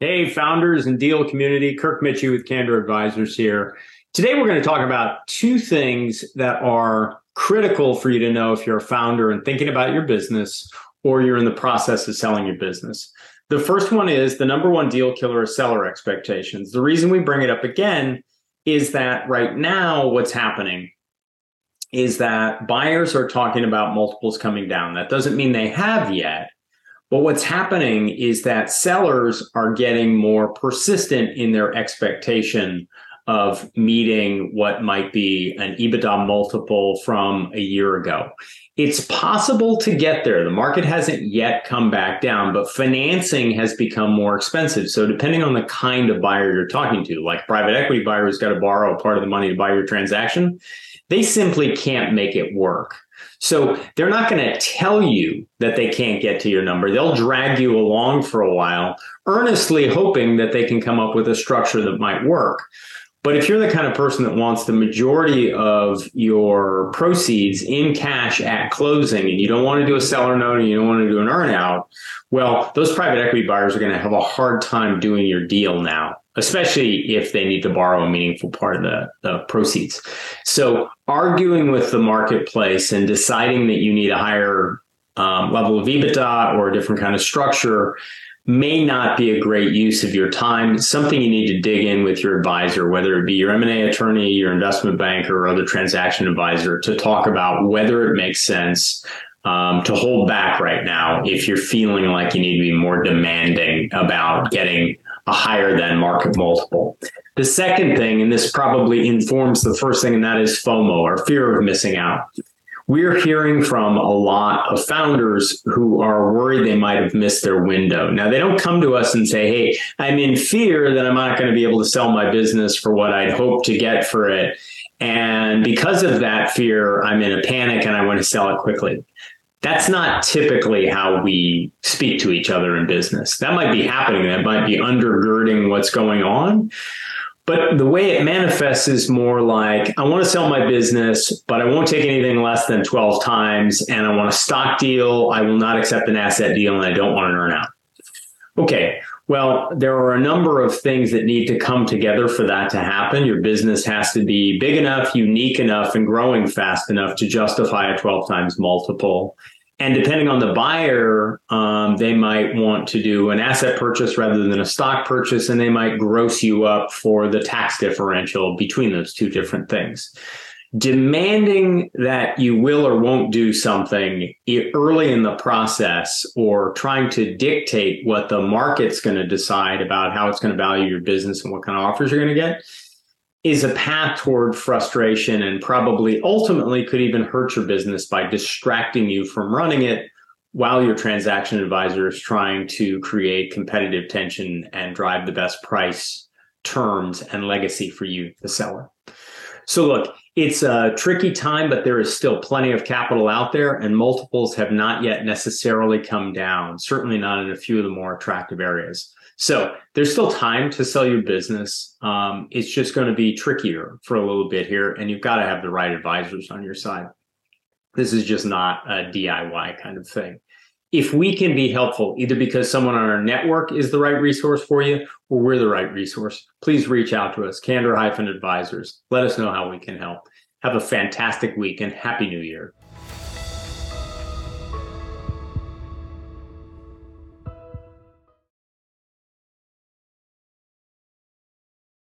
Hey, founders and deal community, Kirk Mitchie with Candor Advisors here. Today, we're going to talk about two things that are critical for you to know if you're a founder and thinking about your business or you're in the process of selling your business. The first one is the number one deal killer is seller expectations. The reason we bring it up again is that right now, what's happening is that buyers are talking about multiples coming down. That doesn't mean they have yet, but what's happening is that sellers are getting more persistent in their expectation of meeting what might be an EBITDA multiple from a year ago. It's possible to get there. The market hasn't yet come back down, but financing has become more expensive. So depending on the kind of buyer you're talking to, like private equity buyer who's got to borrow a part of the money to buy your transaction, they simply can't make it work. So they're not going to tell you that they can't get to your number. They'll drag you along for a while, earnestly hoping that they can come up with a structure that might work. But if you're the kind of person that wants the majority of your proceeds in cash at closing and you don't want to do a seller note and you don't want to do an earnout, well, those private equity buyers are going to have a hard time doing your deal now especially if they need to borrow a meaningful part of the, the proceeds. So arguing with the marketplace and deciding that you need a higher um, level of EBITDA or a different kind of structure may not be a great use of your time. It's something you need to dig in with your advisor, whether it be your M&A attorney, your investment banker, or other transaction advisor to talk about whether it makes sense um, to hold back right now if you're feeling like you need to be more demanding about getting a higher than market multiple. The second thing, and this probably informs the first thing, and that is FOMO or fear of missing out. We're hearing from a lot of founders who are worried they might have missed their window. Now, they don't come to us and say, Hey, I'm in fear that I'm not going to be able to sell my business for what I'd hoped to get for it. And because of that fear, I'm in a panic and I want to sell it quickly that's not typically how we speak to each other in business. That might be happening. That might be undergirding what's going on. But the way it manifests is more like I want to sell my business, but I won't take anything less than 12 times. And I want a stock deal. I will not accept an asset deal and I don't want an earnout. Okay. Well, there are a number of things that need to come together for that to happen. Your business has to be big enough, unique enough, and growing fast enough to justify a 12 times multiple. And depending on the buyer, um, they might want to do an asset purchase rather than a stock purchase, and they might gross you up for the tax differential between those two different things. Demanding that you will or won't do something early in the process or trying to dictate what the market's going to decide about how it's going to value your business and what kind of offers you're going to get is a path toward frustration and probably ultimately could even hurt your business by distracting you from running it while your transaction advisor is trying to create competitive tension and drive the best price terms and legacy for you the seller so look it's a tricky time, but there is still plenty of capital out there, and multiples have not yet necessarily come down, certainly not in a few of the more attractive areas. So there's still time to sell your business. Um, it's just going to be trickier for a little bit here, and you've got to have the right advisors on your side. This is just not a DIY kind of thing if we can be helpful, either because someone on our network is the right resource for you or we're the right resource, please reach out to us, Candor Advisors. Let us know how we can help. Have a fantastic week and Happy New Year.